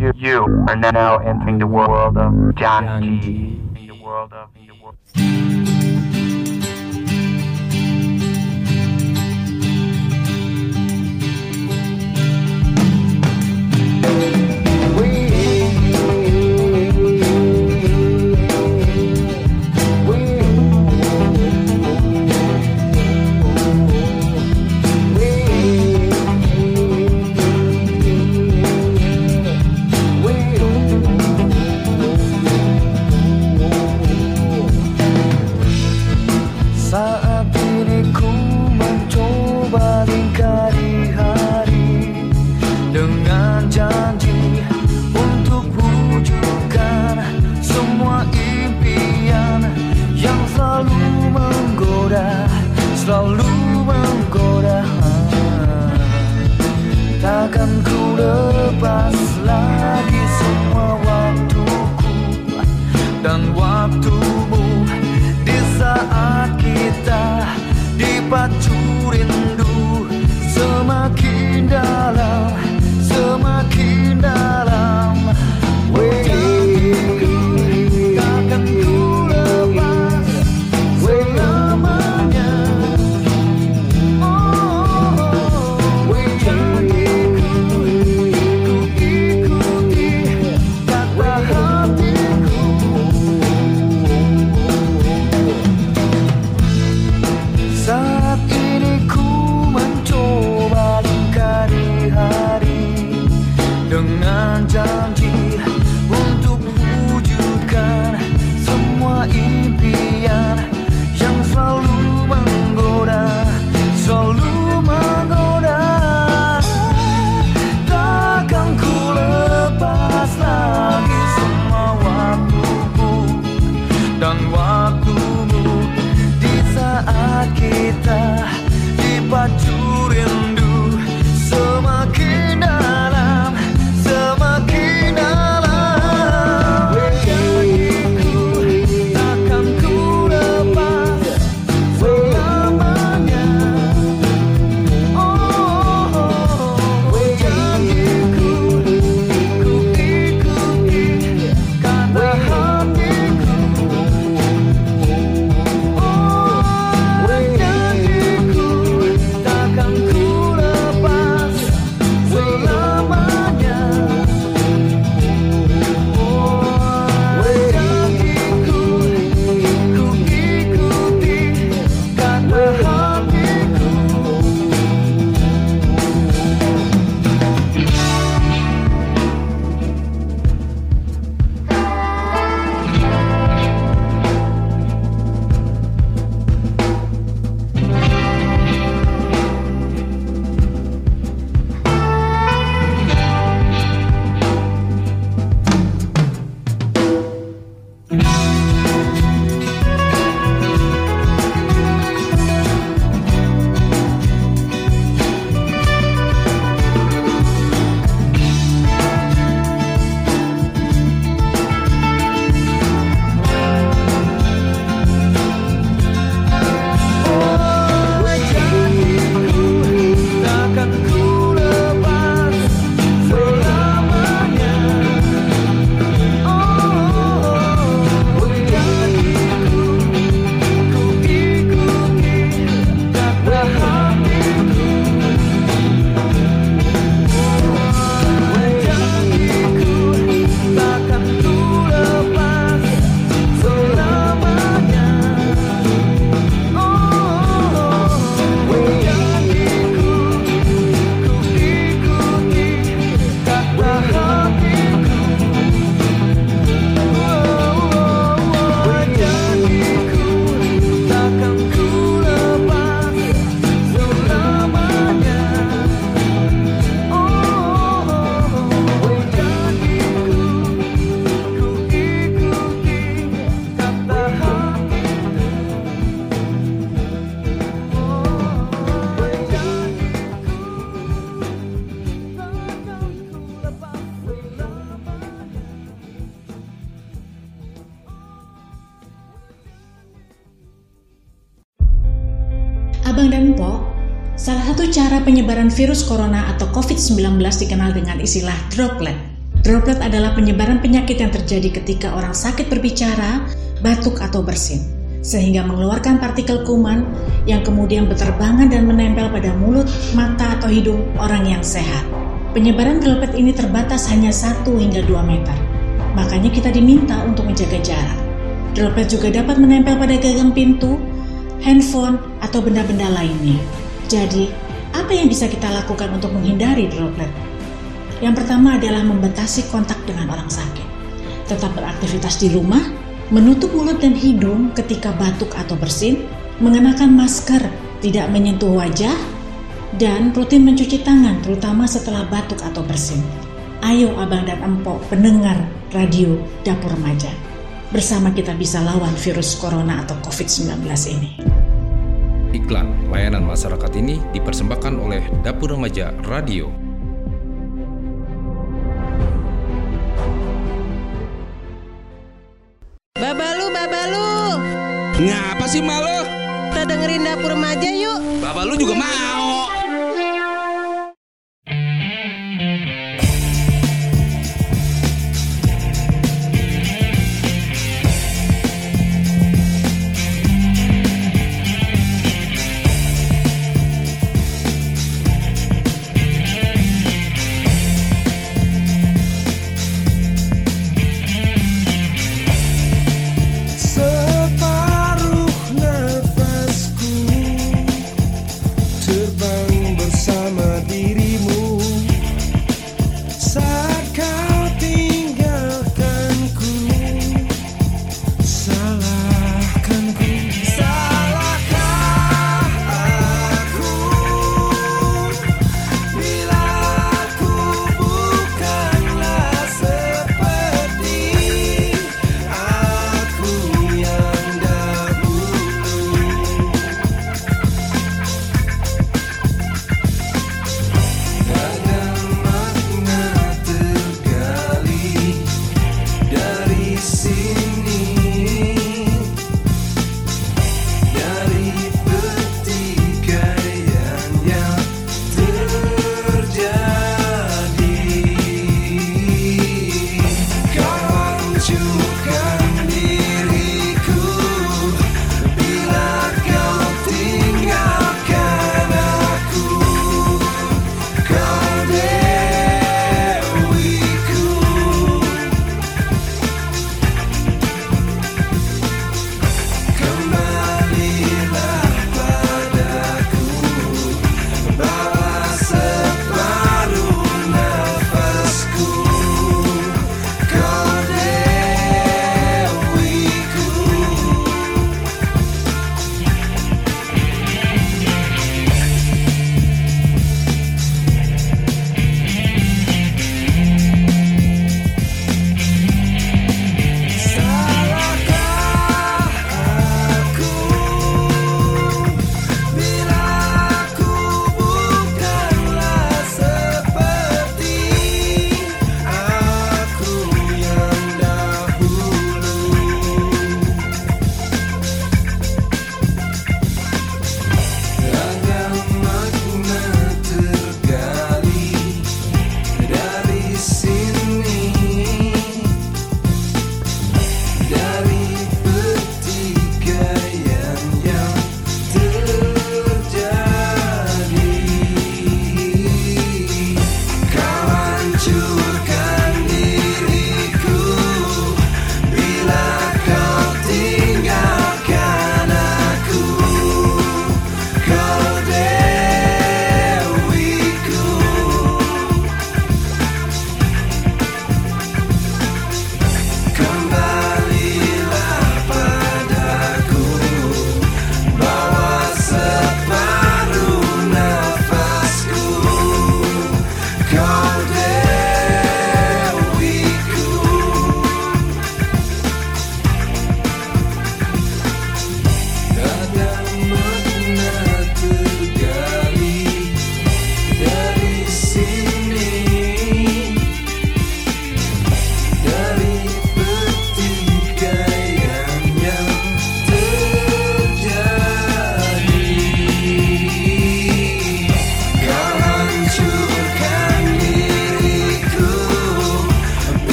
You, you are now entering the world of John, John G. G. The world of the world. penyebaran virus corona atau COVID-19 dikenal dengan istilah droplet. Droplet adalah penyebaran penyakit yang terjadi ketika orang sakit berbicara, batuk, atau bersin, sehingga mengeluarkan partikel kuman yang kemudian berterbangan dan menempel pada mulut, mata, atau hidung orang yang sehat. Penyebaran droplet ini terbatas hanya 1 hingga 2 meter, makanya kita diminta untuk menjaga jarak. Droplet juga dapat menempel pada gagang pintu, handphone, atau benda-benda lainnya. Jadi, apa yang bisa kita lakukan untuk menghindari droplet? Yang pertama adalah membatasi kontak dengan orang sakit. Tetap beraktivitas di rumah, menutup mulut dan hidung ketika batuk atau bersin, mengenakan masker, tidak menyentuh wajah, dan rutin mencuci tangan terutama setelah batuk atau bersin. Ayo abang dan empok pendengar radio Dapur Remaja. Bersama kita bisa lawan virus corona atau COVID-19 ini. Iklan layanan masyarakat ini dipersembahkan oleh Dapur Remaja Radio. Babalu, babalu, Ngapa sih malu? kita dengerin dapur remaja yuk. Bapak lu juga mau.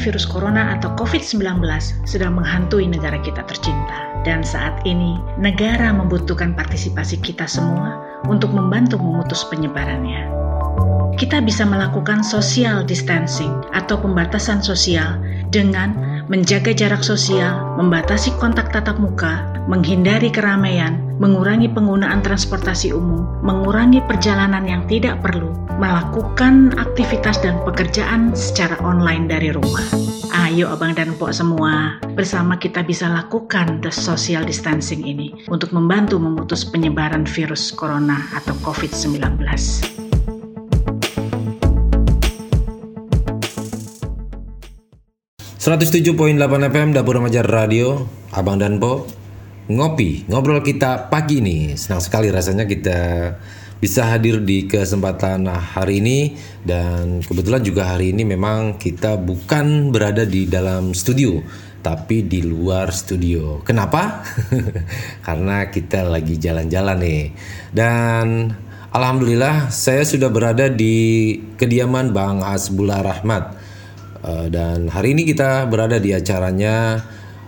Virus corona atau COVID-19 sedang menghantui negara kita tercinta. Dan saat ini negara membutuhkan partisipasi kita semua untuk membantu memutus penyebarannya. Kita bisa melakukan social distancing atau pembatasan sosial dengan menjaga jarak sosial, membatasi kontak tatap muka, menghindari keramaian, mengurangi penggunaan transportasi umum, mengurangi perjalanan yang tidak perlu, melakukan aktivitas dan pekerjaan secara online dari rumah. Ayo abang dan pok semua, bersama kita bisa lakukan the social distancing ini untuk membantu memutus penyebaran virus corona atau COVID-19. 107.8 FM Dapur Remaja Radio Abang dan Po Ngopi, ngobrol kita pagi ini. Senang sekali rasanya kita bisa hadir di kesempatan hari ini. Dan kebetulan juga hari ini memang kita bukan berada di dalam studio Tapi di luar studio. Kenapa? Karena kita lagi jalan-jalan nih. Dan Alhamdulillah saya sudah berada di kediaman Bang Hasbullah Rahmat Uh, dan hari ini kita berada di acaranya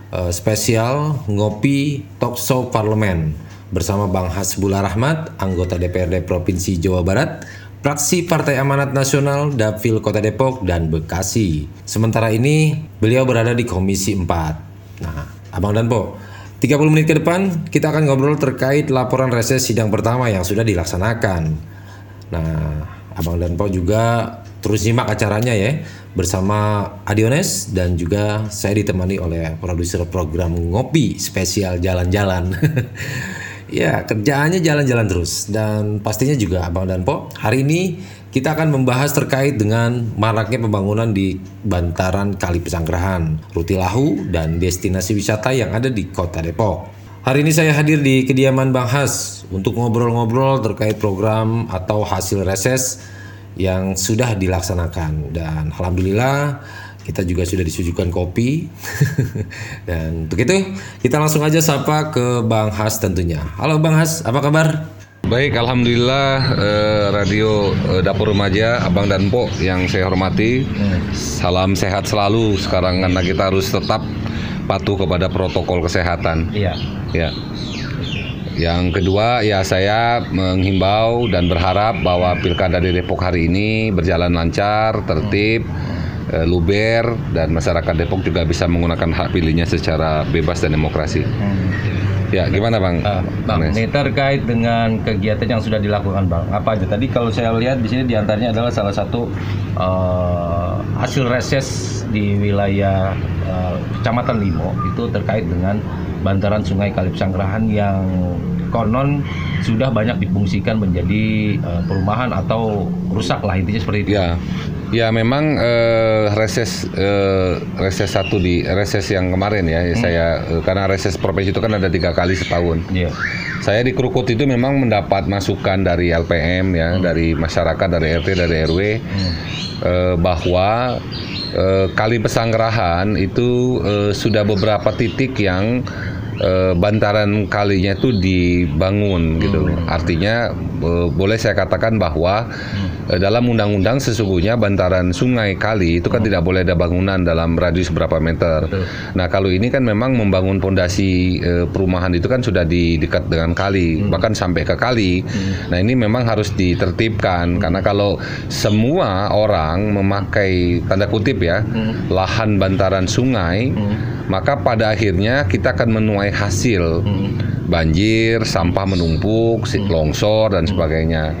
uh, spesial ngopi talk show parlemen bersama Bang Hasbullah Rahmat, anggota DPRD Provinsi Jawa Barat, fraksi Partai Amanat Nasional Dapil Kota Depok dan Bekasi. Sementara ini beliau berada di Komisi 4. Nah, Abang dan Po, 30 menit ke depan kita akan ngobrol terkait laporan reses sidang pertama yang sudah dilaksanakan. Nah, Abang dan Po juga terus simak acaranya ya bersama Adiones dan juga saya ditemani oleh produser program Ngopi spesial jalan-jalan. ya, kerjaannya jalan-jalan terus dan pastinya juga Abang dan Po hari ini kita akan membahas terkait dengan maraknya pembangunan di bantaran Kali Pesanggerahan, Rutilahu dan destinasi wisata yang ada di Kota Depok. Hari ini saya hadir di kediaman Bang Has untuk ngobrol-ngobrol terkait program atau hasil reses yang sudah dilaksanakan dan alhamdulillah kita juga sudah disuguhkan kopi dan untuk itu kita langsung aja sapa ke Bang Has tentunya. Halo Bang Has, apa kabar? Baik, alhamdulillah eh, radio eh, Dapur Remaja, Abang dan Po yang saya hormati. Salam sehat selalu sekarang karena kita harus tetap patuh kepada protokol kesehatan. Iya. Ya. Yang kedua, ya saya menghimbau dan berharap bahwa pilkada di Depok hari ini berjalan lancar, tertib, eh, luber, dan masyarakat Depok juga bisa menggunakan hak pilihnya secara bebas dan demokrasi. Ya, gimana bang? Ah, bang, ini terkait dengan kegiatan yang sudah dilakukan bang. Apa aja? Tadi kalau saya lihat di sini di antaranya adalah salah satu eh, hasil reses di wilayah eh, Kecamatan Limo itu terkait dengan bantaran Sungai Kalip Sanggerahan yang konon sudah banyak difungsikan menjadi eh, perumahan atau rusak lah intinya seperti itu. Ya, ya memang eh, reses eh, reses satu di reses yang kemarin ya saya eh, karena reses provinsi itu kan ada tiga kali setahun. Iya. Saya di Krukut itu memang mendapat masukan dari LPM ya, dari masyarakat, dari RT, dari RW eh, bahwa eh, kali pesanggerahan itu eh, sudah beberapa titik yang eh, bantaran kalinya itu dibangun gitu. Artinya eh, boleh saya katakan bahwa eh, dalam undang-undang sesungguhnya bantaran sungai kali itu kan tidak boleh ada bangunan dalam radius berapa meter. Nah, kalau ini kan memang membangun pondasi perumahan itu kan sudah di dekat dengan kali, bahkan sampai ke kali. Nah, ini memang harus ditertibkan karena kalau semua orang memakai tanda kutip ya lahan bantaran sungai, maka pada akhirnya kita akan menuai hasil. Banjir, sampah menumpuk, si- longsor dan sebagainya.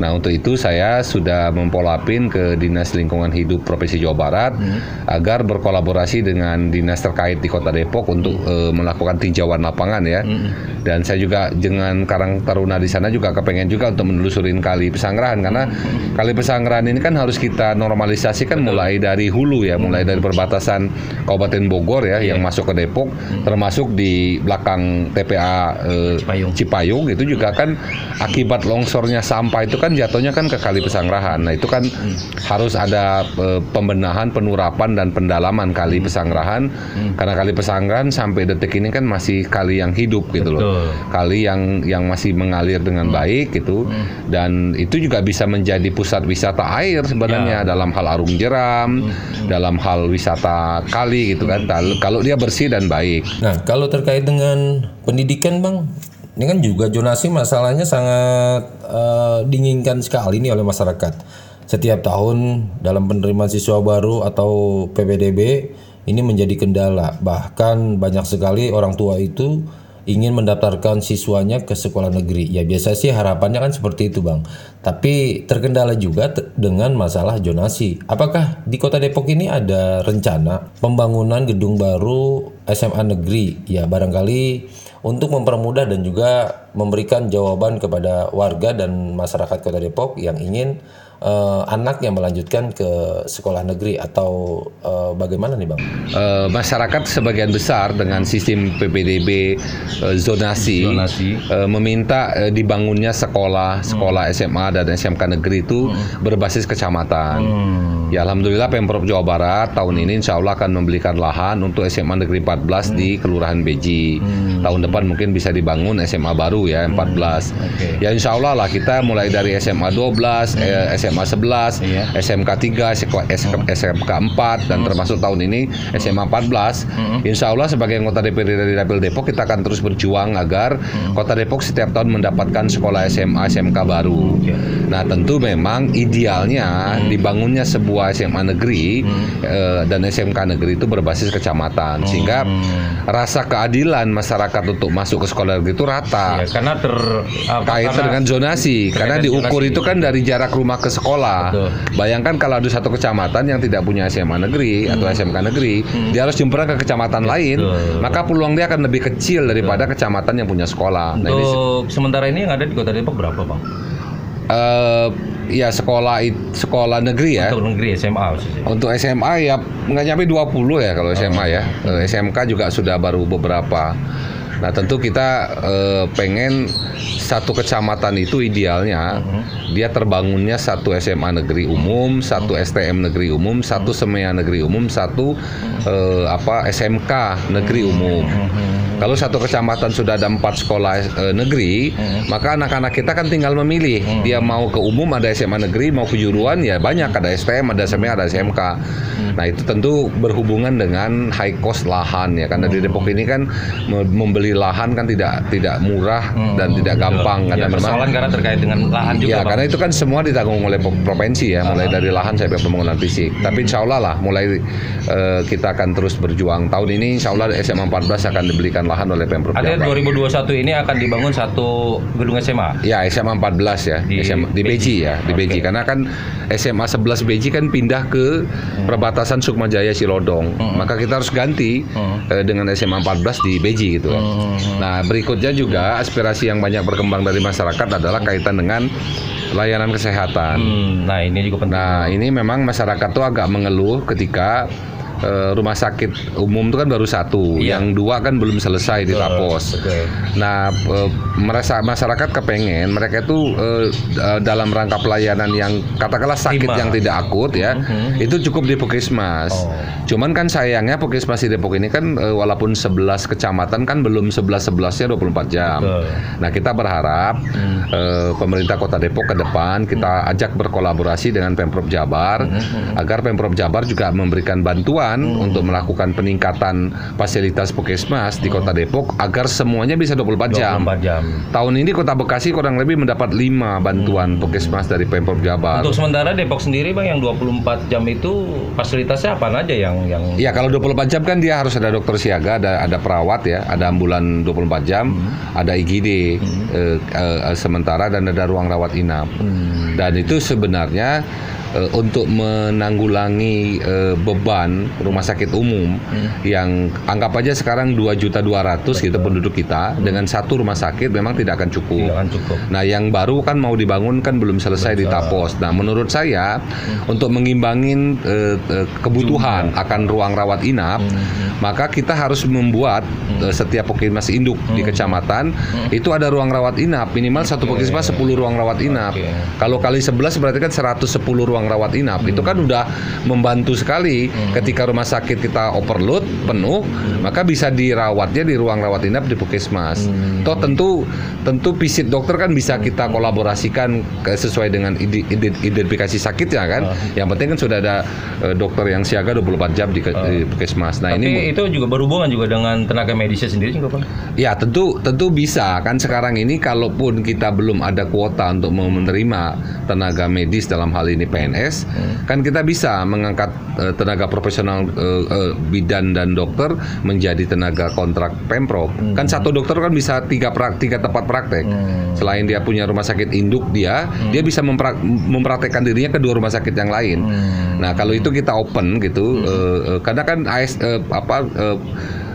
Nah, untuk itu saya sudah mempolapin ke Dinas Lingkungan Hidup Provinsi Jawa Barat agar berkolaborasi dengan dinas terkait di Kota Depok untuk eh, melakukan tinjauan lapangan ya. Dan saya juga dengan Karang Taruna di sana juga kepengen juga untuk menelusurin kali Pesanggerahan karena kali Pesanggerahan ini kan harus kita normalisasi kan mulai dari hulu ya, mulai dari perbatasan Kabupaten Bogor ya yang masuk ke Depok termasuk di belakang TPA eh, Cipayung. Cipayung itu juga kan akibat longsornya sampah itu kan jatuhnya kan ke Kali Pesanggerahan. Nah itu kan Hmm. harus ada eh, pembenahan, penurapan dan pendalaman Kali Hmm. Pesanggerahan karena Kali Pesanggerahan sampai detik ini kan masih kali yang hidup gitu loh, Betul. kali yang yang masih mengalir dengan baik gitu dan itu juga bisa menjadi pusat wisata air sebenarnya dalam hal arung jeram, dalam hal wisata kali gitu kan. Tal- Kalau dia bersih dan baik. Nah, kalau terkait dengan pendidikan, Bang, ini kan juga zonasi masalahnya sangat eh, diinginkan sekali nih oleh masyarakat. Setiap tahun dalam penerimaan siswa baru atau PPDB ini menjadi kendala. Bahkan banyak sekali orang tua itu ingin mendaftarkan siswanya ke sekolah negeri. Ya biasa sih harapannya kan seperti itu, Bang. Tapi terkendala juga te- dengan masalah zonasi. Apakah di Kota Depok ini ada rencana pembangunan gedung baru SMA negeri? Ya barangkali untuk mempermudah dan juga memberikan jawaban kepada warga dan masyarakat Kota Depok yang ingin eh, anaknya melanjutkan ke sekolah negeri atau eh, bagaimana nih, Bang? Eh, masyarakat sebagian besar dengan sistem PPDB eh, zonasi, Zonasi. eh, meminta eh, dibangunnya sekolah sekolah SMA dan SMK negeri itu berbasis kecamatan. Ya alhamdulillah Pemprov Jawa Barat tahun ini insya Allah akan membelikan lahan untuk SMA Negeri 14 di Kelurahan Beji. Tahun depan mungkin bisa dibangun SMA baru ya 14. Oke. Ya insya Allah lah kita mulai dari SMA 12, eh, SMA 11, Iya. SMK 3, SMK, SMK 4 dan termasuk tahun ini SMA 14. Insya Allah sebagai anggota DPD dari Dapil Depok kita akan terus berjuang agar Kota Depok setiap tahun mendapatkan sekolah SMA SMK baru. Nah tentu memang idealnya dibangunnya sebuah SMA negeri eh, dan SMK negeri itu berbasis kecamatan sehingga rasa keadilan masyarakat untuk masuk ke sekolah negeri itu rata Ya, karena ter apa, kaitan karena- dengan zonasi karena diukur zonasi. itu kan dari jarak rumah ke sekolah. Betul. Bayangkan kalau ada satu kecamatan yang tidak punya SMA negeri atau SMK negeri, dia harus jempuran ke kecamatan lain, Betul. maka peluang dia akan lebih kecil daripada kecamatan yang punya sekolah. Nah, ini Untuk sementara ini yang ada di Kota Depok berapa, Bang? eh, ya sekolah sekolah negeri ya. Untuk negeri SMA maksudnya. Untuk SMA ya nggak nyampe 20 ya kalau SMA ya. Eh, SMK juga sudah baru beberapa. Nah tentu kita eh, pengen satu kecamatan itu idealnya dia terbangunnya satu SMA negeri umum, satu STM negeri umum, satu SEMEA negeri umum, satu eh, apa SMK negeri umum. Kalau satu kecamatan sudah ada empat sekolah eh, negeri, maka anak-anak kita kan tinggal memilih. Dia mau ke umum ada SMA negeri, mau ke juruan ya banyak ada STM, ada SME, ada SMK. Nah itu tentu berhubungan dengan high cost lahan ya karena di Depok ini kan me- membeli lahan kan tidak tidak murah dan tidak gampang Ya, karena memang persoalan karena terkait dengan lahan juga, Ya, karena itu kan semua ditanggung oleh pro- provinsi ya, mulai dari lahan sampai pembangunan fisik. Tapi insya Allah lah, mulai eh, kita akan terus berjuang. Tahun ini insya Allah SMA 14 akan dibelikan lahan oleh Pemprov Jabar. 2021 ini akan dibangun satu gedung SMA. Ya SMA 14 ya Di SMA, di Beji. Ya di Beji. Karena kan SMA 11 Beji kan pindah ke perbatasan Sukma Jaya Silodong maka kita harus ganti eh, dengan SMA 14 di Beji gitu kan. Nah berikutnya juga aspirasi yang banyak berkembang dari masyarakat adalah kaitan dengan layanan kesehatan. Hmm, nah ini juga penting. Nah ini memang masyarakat tuh agak mengeluh ketika eh, rumah sakit umum itu kan baru satu, Iya. yang dua kan belum selesai di Tapos. Betul. Nah, eh, merasa masyarakat kepengen mereka itu eh, dalam rangka pelayanan yang katakanlah sakit Prima. yang tidak akut ya, Mhm. itu cukup di puskesmas. Oh. Cuman kan sayangnya puskesmas di Depok ini kan eh, walaupun 11 kecamatan kan belum 11 11-nya 24 jam. Betul. Nah, kita berharap eh, pemerintah Kota Depok ke depan kita ajak berkolaborasi dengan Pemprov Jabar agar Pemprov Jabar juga memberikan bantuan untuk melakukan peningkatan fasilitas puskesmas di Kota Depok agar semuanya bisa 24 jam. 24 jam. Tahun ini Kota Bekasi kurang lebih mendapat 5 bantuan puskesmas dari Pemprov Jabar. Untuk sementara Depok sendiri Bang yang 24 jam itu fasilitasnya apa aja yang yang Ya kalau 24 jam kan dia harus ada dokter siaga, ada ada perawat ya, ada ambulan 24 jam, ada IGD eh, eh, sementara dan ada ruang rawat inap. Dan itu sebenarnya eh, untuk menanggulangi eh, beban rumah sakit umum yang anggap aja sekarang 2 juta 200 gitu penduduk kita dengan satu rumah sakit memang tidak akan cukup. Tidak akan cukup. Nah, yang baru kan mau dibangun kan belum selesai di Tapos. Nah, menurut saya untuk mengimbangin eh, eh, kebutuhan akan ruang rawat inap, maka kita harus membuat eh, setiap puskesmas induk di kecamatan itu ada ruang rawat inap. Minimal satu puskesmas 10 ruang rawat inap. Oke. Kalau kali 11 berarti kan 110 ruang rawat inap. Itu kan udah membantu sekali ketika rumah sakit kita overload penuh, maka bisa dirawatnya di ruang rawat inap di puskesmas. Toh tentu tentu visit dokter kan bisa kita kolaborasikan ke- sesuai dengan ide- ide- identifikasi sakitnya kan. Yang penting kan sudah ada eh, dokter yang siaga 24 jam di, ke- di puskesmas. Nah, Tapi ini itu juga berhubungan juga dengan tenaga medisnya sendiri juga Bang. Ya tentu tentu bisa kan sekarang ini kalaupun kita belum ada kuota untuk menerima tenaga medis dalam hal ini PNS kan kita bisa mengangkat eh, tenaga profesional eh, eh, bidan dan dokter menjadi tenaga kontrak pemprov. Kan satu dokter kan bisa tiga prak, tiga tempat praktek. Selain dia punya rumah sakit induk dia dia bisa memprak- mempraktekkan dirinya ke dua rumah sakit yang lain. Nah kalau itu kita open gitu eh, eh, karena kan AS, eh, apa eh,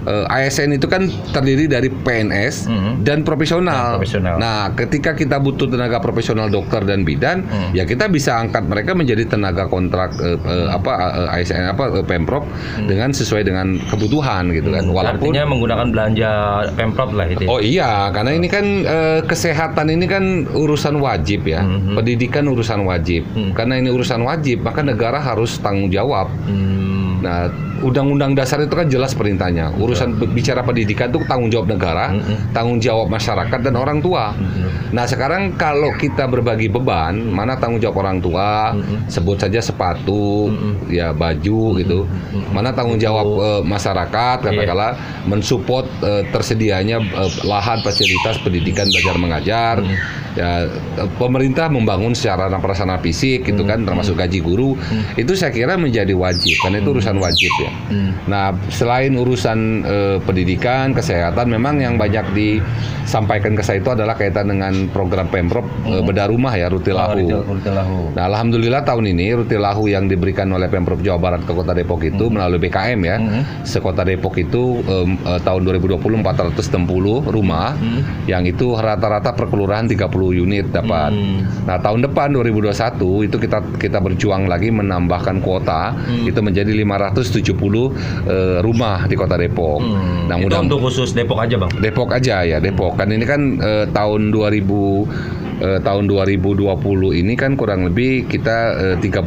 eh, ASN itu kan terdiri dari PNS Mhm. dan profesional. Dan profesional. Nah, ketika kita butuh tenaga profesional dokter dan bidan, Mhm. ya kita bisa angkat mereka menjadi tenaga kontrak eh, eh, apa eh, ASN apa eh, pemprov dengan sesuai dengan kebutuhan gitu kan. Walaupun Mhm. Artinya menggunakan belanja pemprov lah itu. ya. Oh iya, karena ini kan eh, kesehatan ini kan urusan wajib ya. Mhm. Pendidikan urusan wajib. Mhm. Karena ini urusan wajib, maka negara harus tanggung jawab. Hmm. Nah, undang-undang dasar itu kan jelas perintahnya. Urusan bicara pendidikan itu tanggung jawab negara, Mm-mm. tanggung jawab masyarakat dan orang tua. Nah, sekarang kalau kita berbagi beban, mana tanggung jawab orang tua, Mm-mm. sebut saja sepatu, Mm-mm. ya baju gitu. Mana tanggung jawab eh, masyarakat katakanlah mensupport eh, tersedianya eh, lahan fasilitas pendidikan belajar mengajar. Ya, eh, pemerintah membangun secara prasarana fisik gitu kan termasuk gaji guru. Itu saya kira menjadi wajib karena itu urusan wajib ya. Hmm. Nah, selain urusan eh, pendidikan, kesehatan, memang yang banyak disampaikan ke saya itu adalah kaitan dengan program pemprov eh, bedah rumah ya, Oh, Rutilahu. retail- retailahu. Nah, alhamdulillah tahun ini Rutilahu yang diberikan oleh pemprov Jawa Barat ke Kota Depok itu melalui BKM ya, Mhm. sekota Depok itu eh, tahun 2020 460 rumah, Mhm. yang itu rata-rata per kelurahan 30 unit dapat. Hmm. Nah, tahun depan 2021 itu kita kita berjuang lagi menambahkan kuota Hmm. itu menjadi 570 eh, rumah di Kota Depok. Hmm. Nah, itu mudah untuk khusus Depok aja bang. Depok aja ya, Depok. Kan ini kan eh, tahun 2000 eh, tahun 2020 ini kan kurang lebih kita eh, 31.000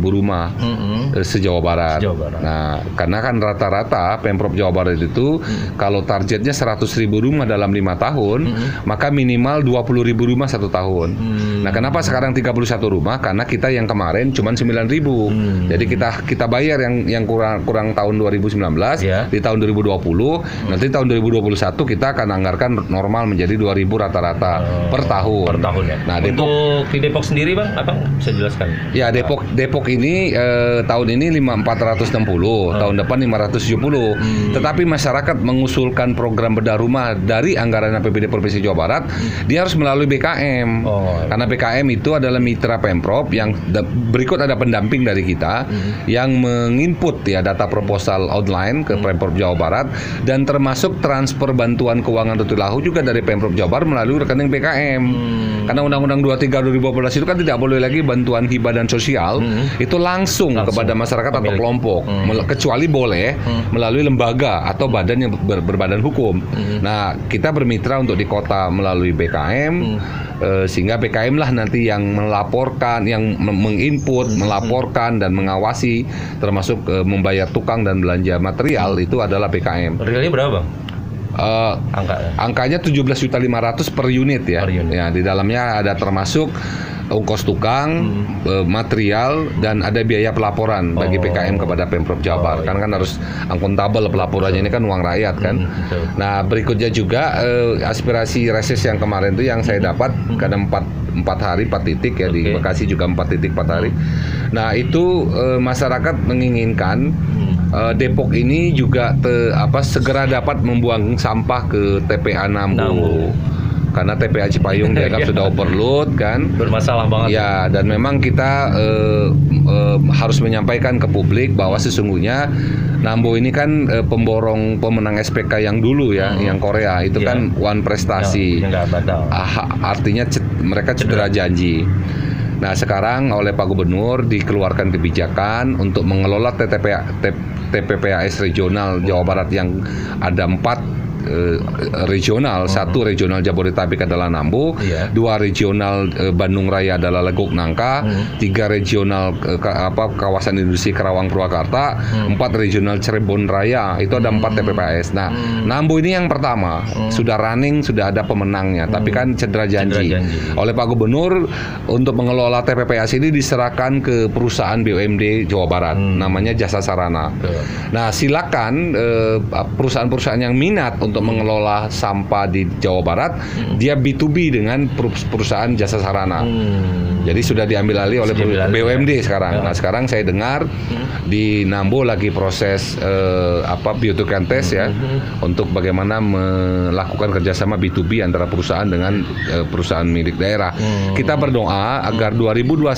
rumah Mm-mm. eh, se-Jawa Barat. Se-Jawa Barat. Nah, karena kan rata-rata Pemprov Jawa Barat itu kalau targetnya 100.000 rumah dalam lima tahun, maka minimal 20.000 rumah satu tahun. Hmm. Nah, kenapa sekarang 31 rumah? Karena kita yang kemarin cuma 9.000. Hmm. Jadi kita kita bayar yang yang kurang kurang tahun 2019 Ya. di tahun 2020. Nanti tahun 2021 kita akan anggarkan normal menjadi 2.000 rata-rata per tahun. Per tahun ya. Nah, Depok Untuk di Depok sendiri bang, apa bisa jelaskan? Ya Depok Depok ini eh, tahun ini 5460, tahun depan 570. Tetapi masyarakat mengusulkan program bedah rumah dari anggaran APBD Provinsi Jawa Barat, dia harus melalui BKM. Oh. Karena BKM itu adalah mitra Pemprov yang berikut ada pendamping dari kita yang menginput ya data proposal online ke Pemprov Jawa Barat dan termasuk transfer bantuan keuangan Rutilahu juga dari Pemprov Jawa Barat melalui rekening BKM. Karena Undang-Undang 23 2012 itu kan tidak boleh lagi bantuan hibah dan sosial itu langsung, Langsung. kepada masyarakat atau Pemilik. kelompok, Mel- kecuali boleh melalui lembaga atau badan yang ber- berbadan hukum. Nah, kita bermitra untuk di kota melalui BKM eh, sehingga BKM lah nanti yang melaporkan, yang me- menginput, melaporkan dan mengawasi termasuk eh, membayar tukang dan belanja material itu adalah BKM. Realnya berapa bang? Eh, Angka. Angkanya 17.500 per unit ya. Per unit. Ya, di dalamnya ada termasuk ongkos tukang, eh, material dan ada biaya pelaporan bagi Hmm. Oh. PKM kepada Pemprov Jabar. Oh, Karena kan harus akuntabel pelaporannya ini kan uang rakyat kan. Hmm, betul. Nah, berikutnya juga eh, aspirasi reses yang kemarin itu yang saya dapat karena empat empat hari empat titik ya di Hmm. Oke. Bekasi juga empat titik empat hari. Nah, itu eh, masyarakat menginginkan Hmm. Eh, Depok ini juga te- apa segera dapat membuang sampah ke TPA Nambu. Karena TPA Cipayung dianggap Iya. sudah overload kan. Bermasalah banget. Ya, dan memang kita eh, eh, harus menyampaikan ke publik bahwa sesungguhnya Nambo ini kan eh, pemborong pemenang SPK yang dulu ya, yang Korea itu Iya. kan one prestasi. Batal. Ah, artinya ced- mereka cedera janji. Nah sekarang oleh Pak Gubernur dikeluarkan kebijakan untuk mengelola TTP, TPPAS regional Jawa Barat yang ada empat eh, regional, satu regional Jabodetabek adalah Nambo, Iya. dua regional eh, Bandung Raya adalah Legok Nangka, tiga regional eh, ka- apa kawasan industri Karawang Purwakarta, empat regional Cirebon Raya. Itu ada empat TPPAS. Nah Nambo ini yang pertama. Sudah running, sudah ada pemenangnya, tapi kan cedera janji. Cedera janji. Oleh Pak Gubernur untuk mengelola TPPAS ini diserahkan ke perusahaan BUMD Jawa Barat, namanya Jasa Sarana. Betul. Nah, silakan eh, perusahaan-perusahaan yang minat untuk mengelola sampah di Jawa Barat, dia B2B dengan per- perusahaan jasa sarana. Hmm. Jadi sudah diambil alih oleh diambil alih, BUMD ya. sekarang. Ya. Nah, sekarang saya dengar di Nambo lagi proses eh, apa biotokan test ya untuk bagaimana melakukan kerjasama B2B antara perusahaan dengan eh, perusahaan milik daerah. Kita berdoa agar 2021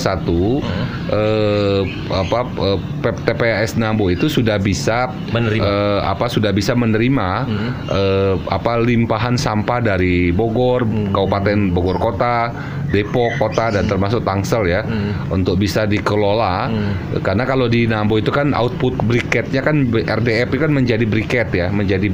eh, apa eh, TPS Nambo itu sudah bisa Menerima. eh, apa sudah bisa menerima eh, apa limpahan sampah dari Bogor, Kabupaten Bogor Kota, Depok Kota dan termasuk Tangsel ya untuk bisa dikelola karena kalau di Nambo itu kan output briketnya kan RDF itu kan menjadi briket ya menjadi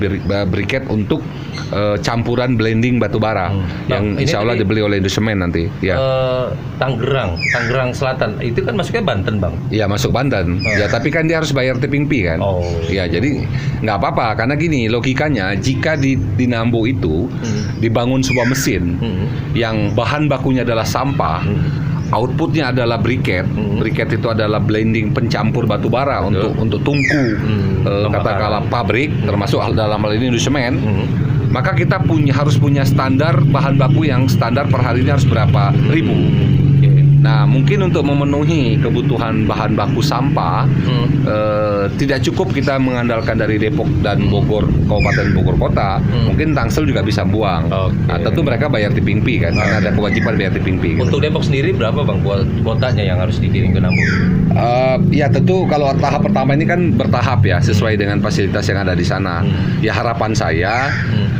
briket untuk eh, campuran blending batu bara yang Nah, ini insya Allah dibeli oleh Indosemen nanti ya. Eh, Tangerang, Tangerang Selatan. Itu kan masuknya Banten, Bang. Ya masuk Banten. Ya tapi kan dia harus bayar tipping fee kan. Oh. Ya jadi nggak apa-apa karena gini logikanya jika di di Nambo itu dibangun sebuah mesin Hmm. yang bahan bakunya adalah sampah. Outputnya adalah briket. Briket itu adalah blending pencampur batu bara untuk untuk tungku Hmm, eh, katakanlah pabrik termasuk dalam hal ini semen. Hmm. Maka kita punya harus punya standar bahan baku yang standar per harinya harus berapa ribu. Nah, mungkin untuk memenuhi kebutuhan bahan baku sampah, Hmm. eh, tidak cukup kita mengandalkan dari Depok dan Bogor, Kabupaten Bogor Kota. Mungkin Tangsel juga bisa buang. Hmm. Oke. Nah, tentu mereka bayar tipping fee kan, karena ada kewajiban bayar tipping fee. gitu. Untuk Depok sendiri berapa, Bang, kuot- kuotanya yang harus dikirim ke Nambu? Eh, ya tentu kalau tahap pertama ini kan bertahap ya, sesuai dengan fasilitas yang ada di sana. Ya harapan saya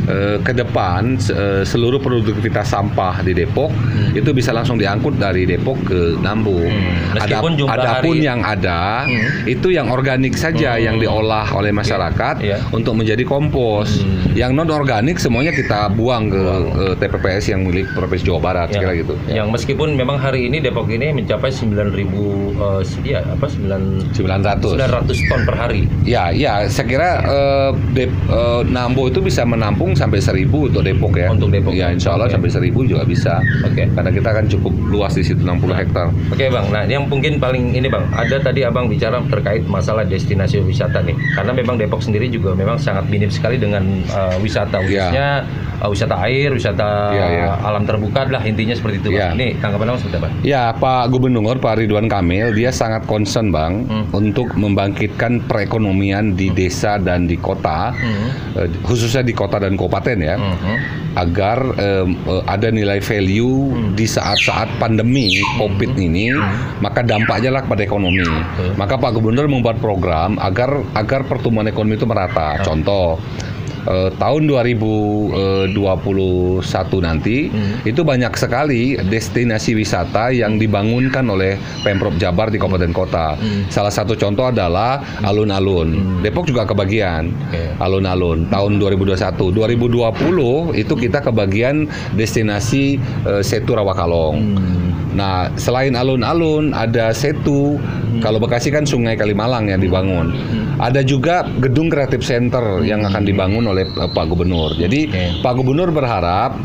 eh, ke depan eh, seluruh produktivitas sampah di Depok itu bisa langsung diangkut dari Depok ke Nambu. Hmm. Ada, Meskipun jumlah adapun hari- yang ada Hmm. itu yang organik saja yang diolah oleh masyarakat Iya. untuk menjadi kompos. Hmm. Yang non organik semuanya kita buang ke, ke TPPS yang milik Provinsi Jawa Barat, Ya. kira gitu. Yang meskipun memang hari ini Depok ini mencapai 9.000 eh, ya apa 9 900. 900 ton per hari. Ya, ya, saya kira eh, Dep- eh, Nambo itu bisa menampung sampai 1000 untuk Depok ya. Untuk Depok. Ya, insya Allah Oke. sampai 1000 juga bisa. Oke. Karena kita kan cukup luas di situ 60 hektar. Oke bang, nah yang mungkin paling ini bang, ada tadi abang bicara terkait masalah destinasi wisata nih, karena memang Depok sendiri juga memang sangat minim sekali dengan uh, wisata, khususnya uh, wisata air, wisata Iya, iya. alam terbuka lah intinya seperti itu bang. Iya. Ini tanggapan abang seperti apa? Ya, Pak Gubernur Pak Ridwan Kamil dia sangat concern bang Hmm. untuk membangkitkan perekonomian di desa dan di kota, eh, khususnya di kota dan kabupaten ya, Mhm. agar eh, ada nilai value Hmm. di saat-saat pandemi COVID ini, maka dampaknya lah pada ekonomi. Maka Pak Gubernur membuat program agar agar pertumbuhan ekonomi itu merata. Contoh. Eh, tahun 2021 nanti Hmm. itu banyak sekali destinasi wisata yang dibangunkan oleh Pemprov Jabar di kabupaten kota. Hmm. Salah satu contoh adalah alun-alun. Depok juga kebagian alun-alun tahun 2021. 2020 itu kita kebagian destinasi eh, Setu Rawakalong. Hmm. Nah, selain alun-alun ada Setu. Kalau Bekasi kan Sungai Kalimalang yang dibangun. Ada juga gedung kreatif center yang akan dibangun oleh eh, Pak Gubernur. Jadi Oke. Pak Gubernur berharap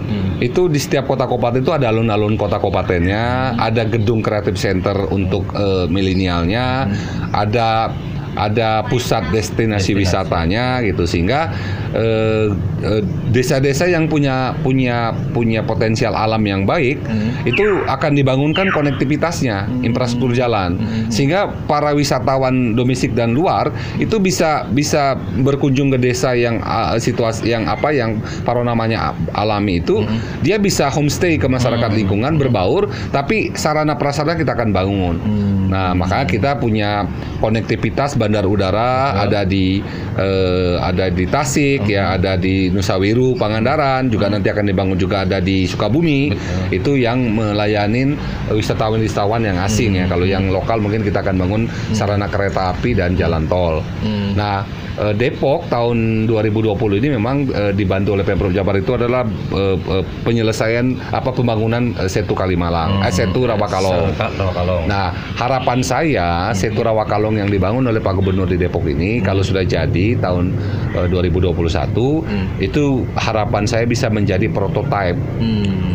itu di setiap kota kabupaten itu ada alun-alun kota kabupatennya, ada gedung kreatif center untuk eh, milenialnya, ada ada pusat destinasi, wisatanya gitu sehingga eh, eh, desa-desa yang punya punya punya potensial alam yang baik itu akan dibangunkan konektivitasnya infrastruktur jalan. Sehingga para wisatawan domestik dan luar itu bisa bisa berkunjung ke desa yang ah, situasi yang apa yang namanya alami itu dia bisa homestay ke masyarakat lingkungan berbaur tapi sarana prasarana kita akan bangun. Nah makanya kita punya konektivitas bandar udara ada di eh, ada di Tasik ya ada di Nusa Wiru Pangandaran juga nanti akan dibangun juga ada di Sukabumi. Itu yang melayanin wisatawan-wisatawan yang asing ya. Kalau yang lokal mungkin kita akan bangun sarana kereta api dan jalan tol. Nah eh, Depok tahun 2020 ini memang eh, dibantu oleh Pemprov Jabar itu adalah eh, penyelesaian apa pembangunan Setu Kalimalang. Eh, Setu Rawakalong. Nah, harapan saya Setu Rawakalong yang dibangun oleh Pak Gubernur di Depok ini kalau sudah jadi tahun eh, 2021 itu harapan saya bisa menjadi prototipe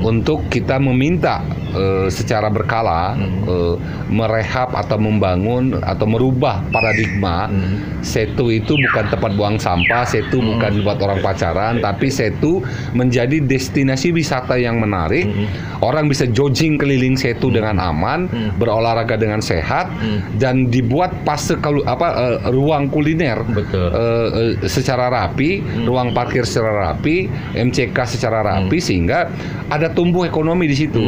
untuk kita meminta eh, secara berkala eh, merehab atau membangun atau merubah paradigma Setu itu bukan tempat buang sampah, Setu bukan buat orang pacaran, tapi Setu menjadi destinasi wisata yang menarik. Orang bisa jogging keliling Setu dengan aman, berolahraga dengan sehat dan dibuat fase kalau apa eh, ruang kuliner. Betul. eh, eh, secara rapi, ruang parkir secara rapi, MCK secara rapi sehingga ada tumbuh ekonomi di situ.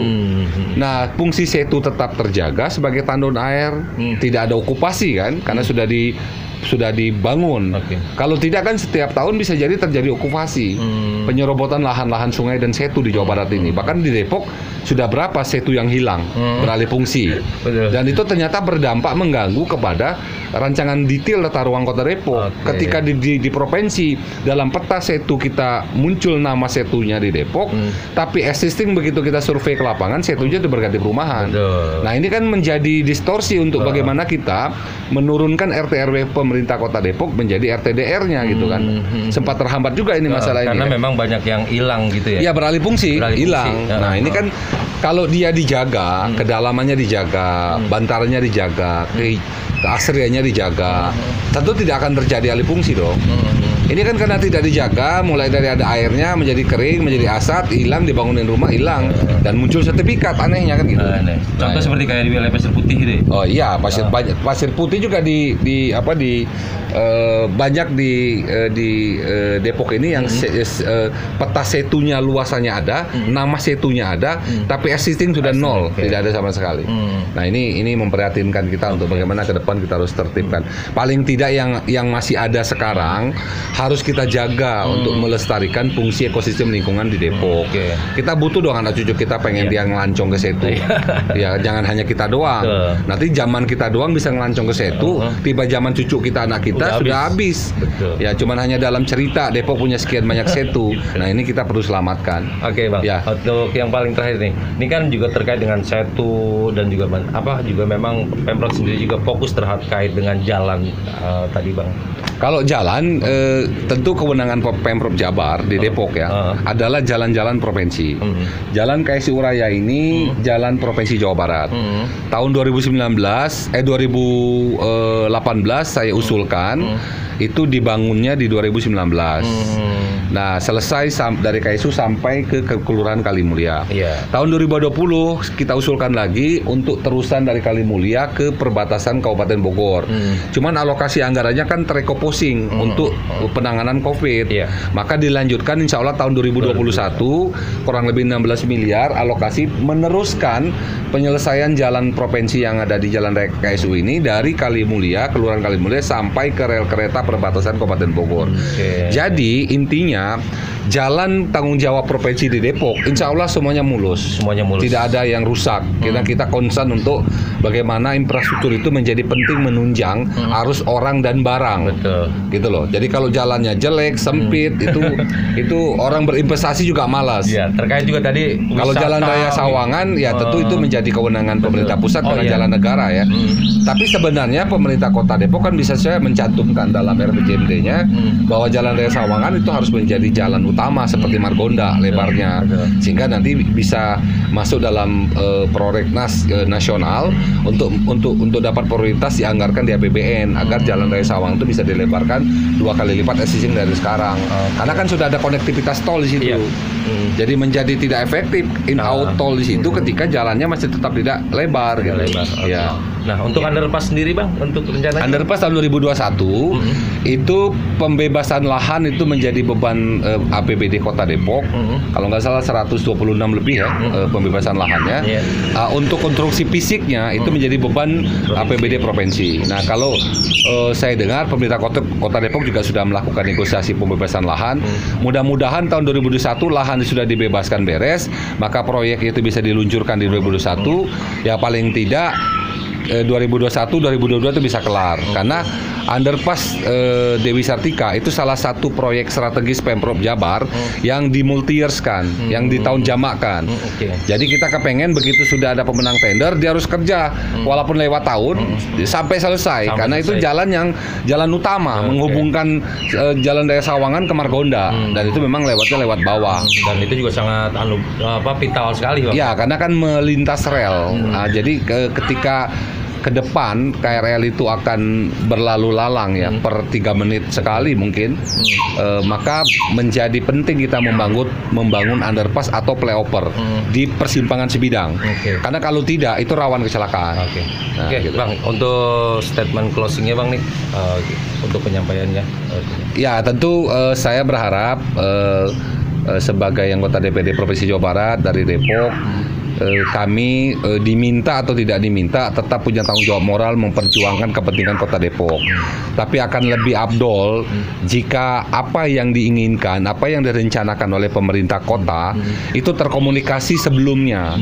Nah, fungsi setu tetap terjaga sebagai tandon air, tidak ada okupasi kan karena sudah di sudah dibangun. Oke. Kalau tidak kan setiap tahun bisa jadi terjadi okupasi, penyerobotan lahan-lahan sungai dan setu di Jawa Barat ini. Bahkan di Depok sudah berapa setu yang hilang beralih fungsi. Betul. Dan itu ternyata berdampak mengganggu kepada rancangan detail tata ruang Kota Depok. Oke. Ketika di, di, di provinsi dalam peta setu kita muncul nama setunya di Depok, tapi existing begitu kita survei ke lapangan setunya itu berganti perumahan. Betul. Nah ini kan menjadi distorsi untuk bagaimana kita menurunkan RT RW pemerintah Kota Depok menjadi RTDR-nya gitu kan. Sempat terhambat juga ini masalah karena ini. kan. memang banyak yang hilang gitu ya. Iya beralih fungsi, hilang. Ya. Nah ini kan kalau dia dijaga, kedalamannya dijaga, bantarnya dijaga, ke keasriannya dijaga, tentu tidak akan terjadi alih fungsi dong. Ini kan karena tidak dijaga, mulai dari ada airnya menjadi kering, menjadi asat, hilang, dibangunin rumah hilang, dan muncul sertifikat anehnya kan gitu. Aneh. Contoh Nah, seperti kayak di wilayah pasir putih gitu. ya. Oh iya, pasir banyak pasir putih juga di di apa di eh, banyak di eh, di eh, Depok ini yang se- es- eh, peta setunya luasannya ada, nama setunya ada, tapi existing sudah nol, oke. tidak ada sama sekali. Nah ini ini memprihatinkan kita untuk bagaimana ke depan kita harus tertibkan. Paling tidak yang yang masih ada sekarang harus kita jaga untuk melestarikan fungsi ekosistem lingkungan di Depok. Oke. Kita butuh dong anak cucu kita pengen dia ngelancong ke situ. ya jangan hanya kita doang. Betul. Nanti zaman kita doang bisa ngelancong ke situ, tiba zaman cucu kita anak kita Udah sudah habis. Betul. Ya cuman hanya dalam cerita Depok punya sekian banyak setu. nah ini kita perlu selamatkan. Oke bang, Ya. untuk yang paling terakhir nih, ini kan juga terkait dengan setu dan juga apa juga memang pemprov sendiri juga fokus terkait dengan jalan eh, tadi bang. Kalau jalan, eh, tentu kewenangan Pem- Pemprov Jabar di Depok ya Uh. adalah jalan-jalan provinsi. Hmm. Jalan KSI Uraya ini jalan provinsi Jawa Barat. Hmm. Tahun 2019, eh 2018 saya usulkan itu dibangunnya di 2019. Hmm. Nah, selesai sam- dari KSU sampai ke, ke Kelurahan Kalimulia. Iya. Tahun 2020 kita usulkan lagi untuk terusan dari Kalimulia ke perbatasan Kabupaten Bogor. Hmm. Cuman alokasi anggarannya kan terekoposing untuk penanganan COVID. Iya. Maka dilanjutkan insya Allah tahun 2021 kurang lebih 16 miliar alokasi meneruskan penyelesaian jalan provinsi yang ada di Jalan KSU ini dari Kalimulia, Kelurahan Kalimulia sampai ke rel kereta perbatasan Kabupaten Bogor. Oke. Jadi intinya jalan tanggung jawab provinsi di Depok, insya Allah semuanya mulus. Semuanya mulus. Tidak ada yang rusak. Kita kita concern untuk bagaimana infrastruktur itu menjadi penting menunjang arus orang dan barang. Betul. Gitu loh. Jadi kalau jalannya jelek, sempit, itu itu orang berinvestasi juga malas. Iya, terkait juga tadi Kalau wisata, jalan raya Sawangan ya tentu eh, itu menjadi kewenangan pemerintah pusat Oh, dengan iya. jalan negara ya. Tapi sebenarnya pemerintah Kota Depok kan bisa saya mencantumkan dalam RPJMD-nya Hmm. bahwa jalan raya Sawangan itu harus menjadi jalan utama seperti Margonda lebarnya sehingga nanti bisa masuk dalam eh, prolegnas eh, nasional untuk untuk untuk dapat prioritas dianggarkan di APBN agar Jalan Raya Sawang itu bisa dilebarkan dua kali lipat existing dari sekarang karena kan sudah ada konektivitas tol di situ Iya. Hmm. jadi menjadi tidak efektif in out tol di situ ketika jalannya masih tetap tidak lebar gitu. lebar. Ya. Nah, untuk underpass sendiri Bang, untuk rencananya Underpass tahun 2021 itu pembebasan lahan itu menjadi beban eh, APBD Kota Depok. Mhm. Kalau nggak salah 126 lebih ya eh, pembebasan lahannya. Iya. Ah, untuk konstruksi fisiknya itu menjadi beban APBD provinsi. Nah kalau eh, saya dengar pemerintah Kota, Kota Depok juga sudah melakukan negosiasi pembebasan lahan. Mudah-mudahan tahun 2021 lahan sudah dibebaskan beres, maka proyek itu bisa diluncurkan di 2021. Ya paling tidak eh, 2021 2022 itu bisa kelar. Karena underpass eh, Dewi Sartika itu salah satu proyek strategis Pemprov Jabar yang di multi years kan, yang di tahun jamakkan. Hmm, oke. Jadi kita kepengen begitu sudah ada pemenang tender dia harus kerja. Walaupun lewat tahun sampai selesai. Sampai karena itu selesai. jalan yang jalan utama menghubungkan eh, jalan Daya Sawangan ke Margonda. Dan itu memang lewatnya lewat bawah. dan itu juga sangat anu apa vital sekali Bang. Ya, karena kan melintas rel. Nah, jadi ke- ketika ke depan KRL itu akan berlalu lalang ya per tiga menit sekali mungkin, Eh, maka menjadi penting kita membangun membangun underpass atau flyover di persimpangan sebidang. Oke. Karena kalau tidak itu rawan kecelakaan. Oke. Nah, Oke, gitu. Bang, untuk statement closingnya Bang nih eh, untuk penyampaiannya. eh, Ya tentu eh, saya berharap eh, sebagai anggota DPD Provinsi Jawa Barat dari Depok eh, kami eh, diminta atau tidak diminta tetap punya tanggung jawab moral memperjuangkan kepentingan Kota Depok. Tapi akan lebih abdol jika apa yang diinginkan, apa yang direncanakan oleh pemerintah kota itu terkomunikasi sebelumnya.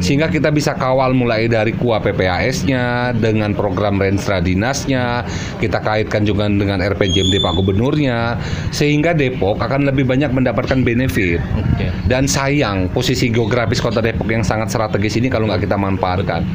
Sehingga kita bisa kawal mulai dari kuah PPAS-nya dengan program renstra dinasnya, kita kaitkan juga dengan RPJMD Pak Gubernurnya, sehingga Depok akan lebih banyak mendapatkan benefit. Dan sayang posisi geografis kota Depok yang sangat strategis ini kalau nggak kita manfaatkan.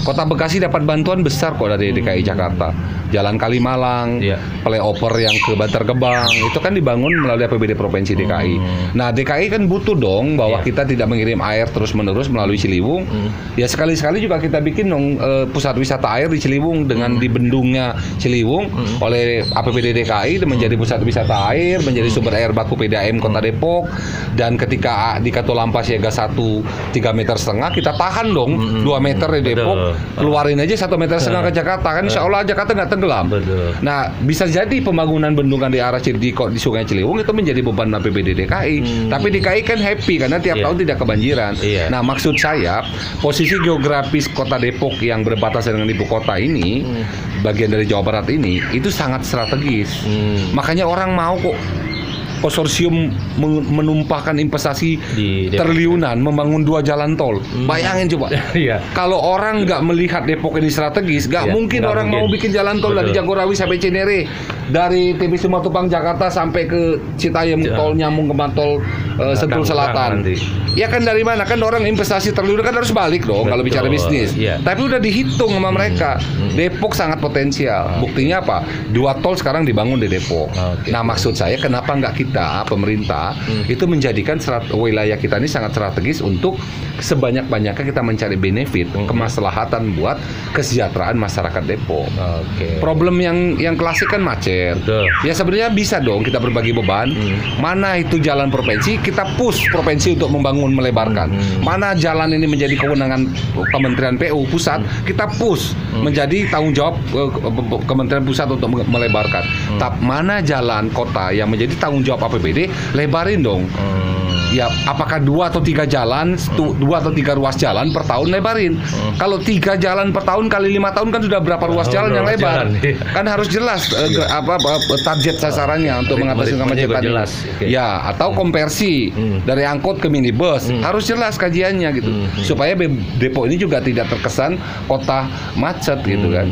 Kota Bekasi dapat bantuan besar kok dari DKI Jakarta. Jalan Kalimalang, Iya. flyover yang ke Bantar Gebang, itu kan dibangun melalui APBD Provinsi DKI. Nah DKI kan butuh dong bahwa Iya. kita tidak mengirim air terus-menerus melalui Ciliwung. Ya sekali-sekali juga kita bikin dong eh, pusat wisata air di Ciliwung dengan di bendungnya Ciliwung oleh APBD DKI menjadi pusat wisata air, menjadi sumber air baku PDAM Kota Depok dan ketika di Katulampa siaga 1 3 meter setengah kita tahan dong 2 meter di Depok Betul. keluarin aja satu meter setengah ke Jakarta kan Insya Allah Jakarta nggak tenggelam. Betul. Nah bisa jadi pembangunan bendungan di arah di, di Sungai Ciliwung itu menjadi beban APBD DKI. Tapi DKI kan happy karena tiap Iya. tahun tidak kebanjiran. Iya. Nah maksud saya posisi geografis kota Depok yang berbatasan dengan ibu kota ini bagian dari Jawa Barat ini itu sangat strategis. Hmm. Makanya orang mau kok konsorsium men- menumpahkan investasi Di Depok. triliunan membangun dua jalan tol. Bayangin coba. Iya. Kalau orang nggak melihat Depok ini strategis, nggak Iya, mungkin nggak orang mungkin. mau bikin jalan tol dari Betul. Jagorawi sampai Cinere, dari TB Simatupang Jakarta sampai ke Citayam tol nyambung ke Mantol uh, Sentul Selatan. nanti. Ya kan dari mana? Kan orang investasi triliunan kan harus balik dong kalau Betul, bicara bisnis. iya. Tapi udah dihitung sama mereka. Depok sangat potensial. Buktinya apa? Dua tol sekarang dibangun di Depok. Oke. Nah maksud saya kenapa nggak kita pemerintah itu menjadikan serat- wilayah kita ini sangat strategis untuk sebanyak-banyaknya kita mencari benefit kemaslahatan buat kesejahteraan masyarakat Depok. Oke. Problem yang yang klasik kan macet. Betul. Ya sebenarnya bisa dong kita berbagi beban. Mana itu jalan provinsi kita push provinsi untuk membangun melebarkan. Mana jalan ini menjadi kewenangan Kementerian PU pusat kita push menjadi tanggung jawab eh, ke- Kementerian Pusat untuk me- melebarkan. Tapi mana jalan kota yang menjadi tanggung jawab APBD lebarin dong. Hmm. Ya, apakah dua atau tiga jalan, dua atau tiga ruas jalan per tahun lebarin? Kalau tiga jalan per tahun kali lima tahun kan sudah berapa ruas Oh, jalan yang lebar? jalan, iya. Kan harus jelas eh, ge- apa, apa target sasarannya untuk mengatasi kemacetan. jelas. Oke. Ya, atau konversi Hmm. dari angkot ke minibus harus jelas kajiannya gitu, Hmm. supaya Depok ini juga tidak terkesan kota macet gitu kan.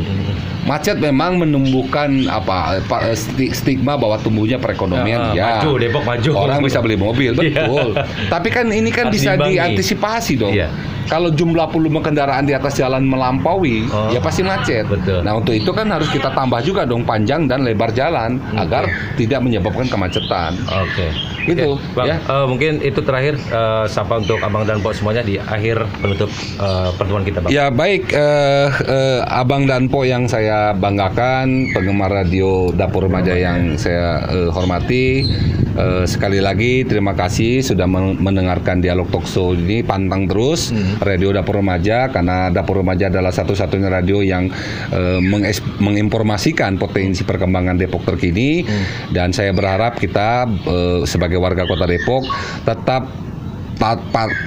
Macet memang menumbuhkan apa apa, sti- stigma bahwa tumbuhnya perekonomian Ah, ya. maju, Depok maju. Orang bisa beli mobil Iya. Betul. Tapi kan ini kan Harus bisa diantisipasi dong. Iya. kalau jumlah volume kendaraan di atas jalan melampaui, Oh. ya pasti macet. Betul. Nah, untuk itu kan harus kita tambah juga dong panjang dan lebar jalan agar tidak menyebabkan kemacetan. Oke. Gitu, Oke, Bang, ya. eh, mungkin itu terakhir eh, sapa untuk Abang dan Pok semuanya di akhir penutup eh, pertemuan kita, Bang. Ya baik, eh, eh, Abang dan Po yang saya banggakan, penggemar radio Dapur Remaja yang saya eh, hormati, eh, sekali lagi terima kasih sudah men- mendengarkan dialog talkshow ini, pantang terus radio Dapur Remaja karena Dapur Remaja adalah satu-satunya radio yang menges- menginformasikan potensi perkembangan Depok terkini. Dan saya berharap kita eh, sebagai warga Kota Depok tetap taat,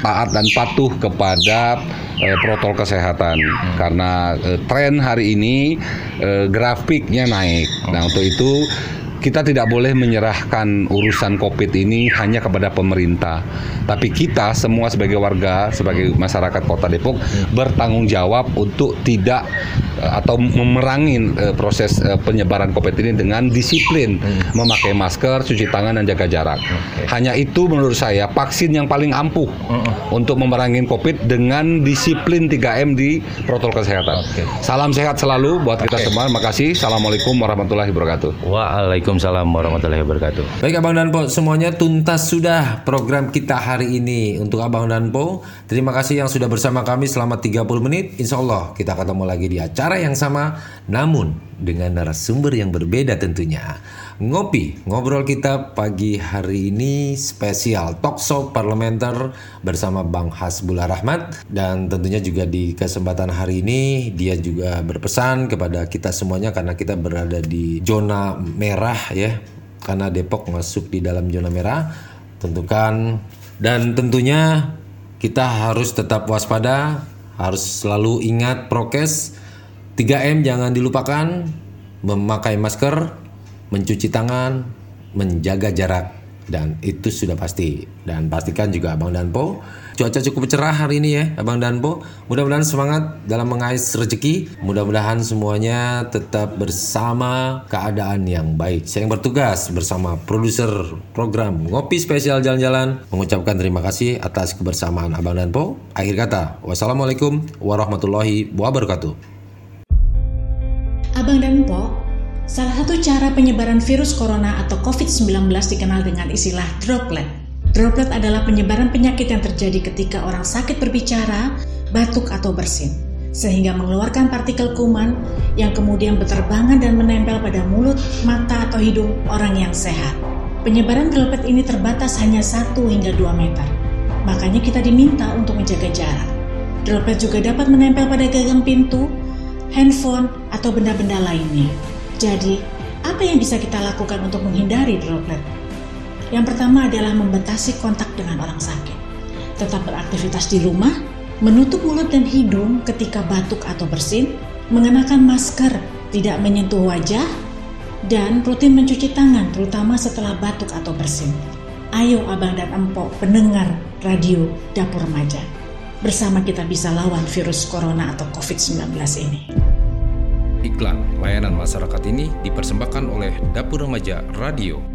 taat dan patuh kepada eh, protokol kesehatan. Karena eh, tren hari ini eh, grafiknya naik. Nah untuk itu kita tidak boleh menyerahkan urusan COVID ini hanya kepada pemerintah, tapi kita semua sebagai warga, sebagai masyarakat Kota Depok bertanggung jawab untuk tidak eh, atau memerangi eh, proses eh, penyebaran COVID ini dengan disiplin memakai masker, cuci tangan dan jaga jarak. Hanya itu menurut saya vaksin yang paling ampuh untuk memerangi COVID dengan disiplin 3M di protokol kesehatan. Salam sehat selalu buat kita semua. Makasih. Assalamualaikum warahmatullahi wabarakatuh. Waalaikumsalam warahmatullahi wabarakatuh. Baik Abang dan Po, semuanya tuntas sudah program kita hari ini untuk Abang dan Po. Terima kasih yang sudah bersama kami selama 30 menit. Insya Allah kita ketemu lagi di acara yang sama, namun dengan narasumber yang berbeda tentunya. Ngopi, ngobrol kita pagi hari ini spesial talk show parlementer bersama Bang Hasbullah Rahmat. Dan tentunya juga di kesempatan hari ini dia juga berpesan kepada kita semuanya karena kita berada di zona merah ya. Karena Depok masuk di dalam zona merah tentukan. Dan tentunya kita harus tetap waspada harus selalu ingat prokes. 3M jangan dilupakan memakai masker mencuci tangan menjaga jarak dan itu sudah pasti. Dan pastikan juga Abang Danpo cuaca cukup cerah hari ini ya Abang Danpo. Mudah-mudahan semangat dalam mengais rezeki. Mudah-mudahan semuanya tetap bersama keadaan yang baik. Saya yang bertugas bersama produser program Ngopi Spesial Jalan-Jalan mengucapkan terima kasih atas kebersamaan Abang Danpo. Akhir kata wassalamualaikum warahmatullahi wabarakatuh. Abang dan Po, salah satu cara penyebaran virus corona atau COVID-19 dikenal dengan istilah droplet. Droplet adalah penyebaran penyakit yang terjadi ketika orang sakit berbicara, batuk atau bersin, sehingga mengeluarkan partikel kuman yang kemudian berterbangan dan menempel pada mulut, mata, atau hidung orang yang sehat. Penyebaran droplet ini terbatas hanya 1 hingga 2 meter. Makanya kita diminta untuk menjaga jarak. Droplet juga dapat menempel pada gagang pintu, handphone, atau benda-benda lainnya. Jadi, apa yang bisa kita lakukan untuk menghindari droplet? Yang pertama adalah membatasi kontak dengan orang sakit. Tetap beraktivitas di rumah, menutup mulut dan hidung ketika batuk atau bersin, mengenakan masker, tidak menyentuh wajah, dan rutin mencuci tangan terutama setelah batuk atau bersin. Ayo abang dan empok pendengar radio Dapur Remaja. Bersama kita bisa lawan virus corona atau COVID-19 ini. Iklan layanan masyarakat ini dipersembahkan oleh Dapur Remaja Radio.